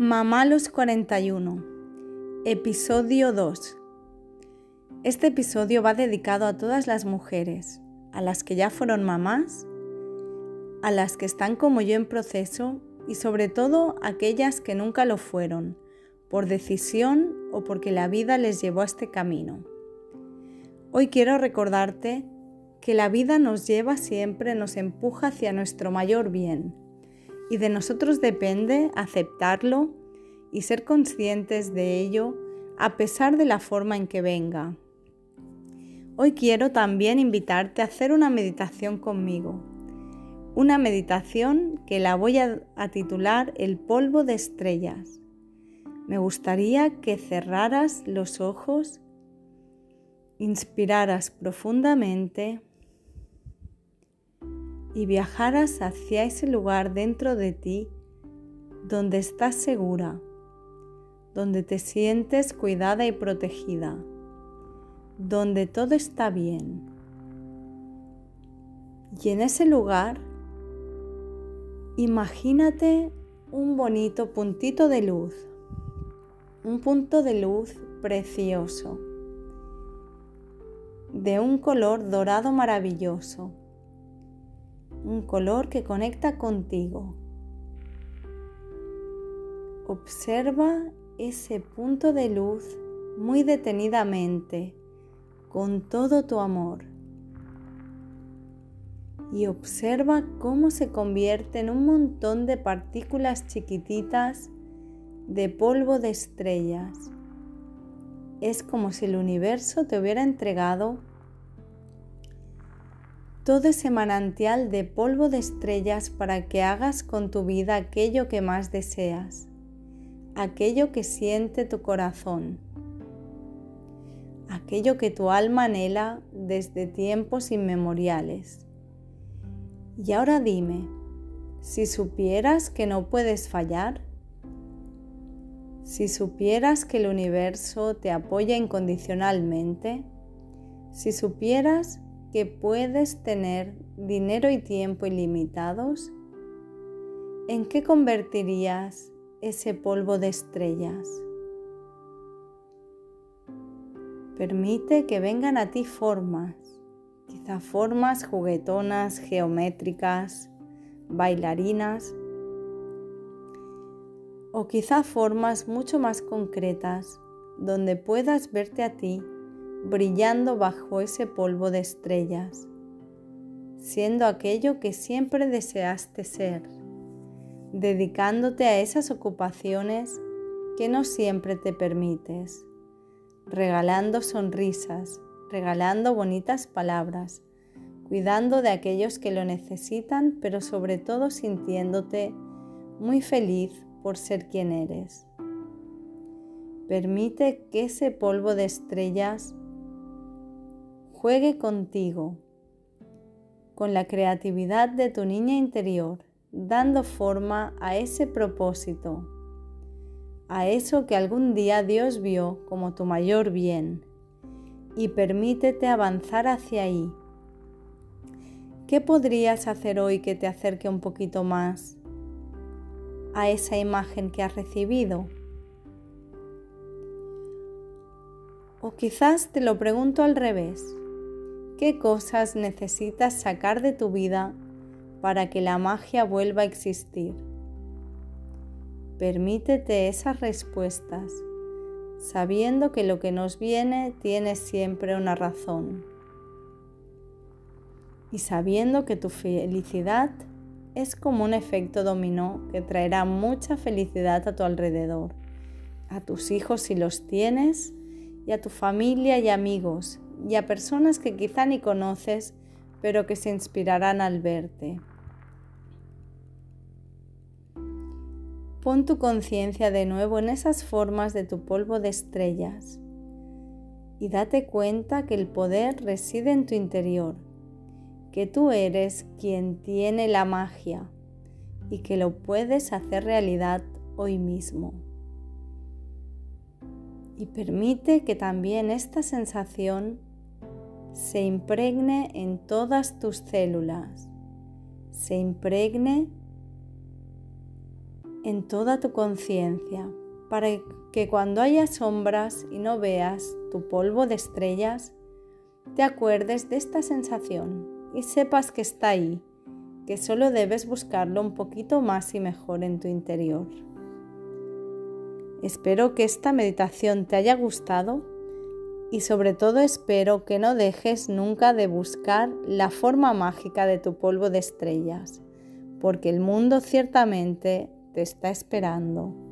Mamá los 41, episodio 2. Este episodio va dedicado a todas las mujeres, a las que ya fueron mamás, a las que están como yo en proceso y sobre todo a aquellas que nunca lo fueron, por decisión o porque la vida les llevó a este camino. Hoy quiero recordarte que la vida nos lleva siempre, nos empuja hacia nuestro mayor bien y de nosotros depende aceptarlo y ser conscientes de ello a pesar de la forma en que venga. Hoy quiero también invitarte a hacer una meditación conmigo. Una meditación que la voy a, titular El polvo de estrellas. Me gustaría que cerraras los ojos, inspiraras profundamente y viajaras hacia ese lugar dentro de ti donde estás segura, donde te sientes cuidada y protegida, donde todo está bien. Y en ese lugar, imagínate un bonito puntito de luz, un punto de luz precioso, de un color dorado maravilloso un color que conecta contigo. Observa ese punto de luz muy detenidamente, con todo tu amor. Y observa cómo se convierte en un montón de partículas chiquititas de polvo de estrellas. Es como si el universo te hubiera entregado todo ese manantial de polvo de estrellas para que hagas con tu vida aquello que más deseas, aquello que siente tu corazón, aquello que tu alma anhela desde tiempos inmemoriales. Y ahora dime, si supieras que no puedes fallar, si supieras que el universo te apoya incondicionalmente, si supieras que puedes tener dinero y tiempo ilimitados, ¿en qué convertirías ese polvo de estrellas? Permite que vengan a ti formas, quizá formas juguetonas, geométricas, bailarinas, o quizá formas mucho más concretas donde puedas verte a ti brillando bajo ese polvo de estrellas, siendo aquello que siempre deseaste ser, dedicándote a esas ocupaciones que no siempre te permites, regalando sonrisas, regalando bonitas palabras, cuidando de aquellos que lo necesitan, pero sobre todo sintiéndote muy feliz por ser quien eres. Permite que ese polvo de estrellas juegue contigo, con la creatividad de tu niña interior, dando forma a ese propósito, a eso que algún día Dios vio como tu mayor bien, y permítete avanzar hacia ahí. ¿Qué podrías hacer hoy que te acerque un poquito más a esa imagen que has recibido? O quizás te lo pregunto al revés qué cosas necesitas sacar de tu vida para que la magia vuelva a existir. Permítete esas respuestas, sabiendo que lo que nos viene tiene siempre una razón. Y sabiendo que tu felicidad es como un efecto dominó que traerá mucha felicidad a tu alrededor, a tus hijos si los tienes, y a tu familia y amigos, y a personas que quizá ni conoces, pero que se inspirarán al verte. Pon tu conciencia de nuevo en esas formas de tu polvo de estrellas y date cuenta que el poder reside en tu interior, que tú eres quien tiene la magia y que lo puedes hacer realidad hoy mismo y permite que también esta sensación se impregne en todas tus células, se impregne en toda tu conciencia para que cuando haya sombras y no veas tu polvo de estrellas, te acuerdes de esta sensación y sepas que está ahí, que solo debes buscarlo un poquito más y mejor en tu interior. Espero que esta meditación te haya gustado y sobre todo espero que no dejes nunca de buscar la forma mágica de tu polvo de estrellas, porque el mundo ciertamente te está esperando.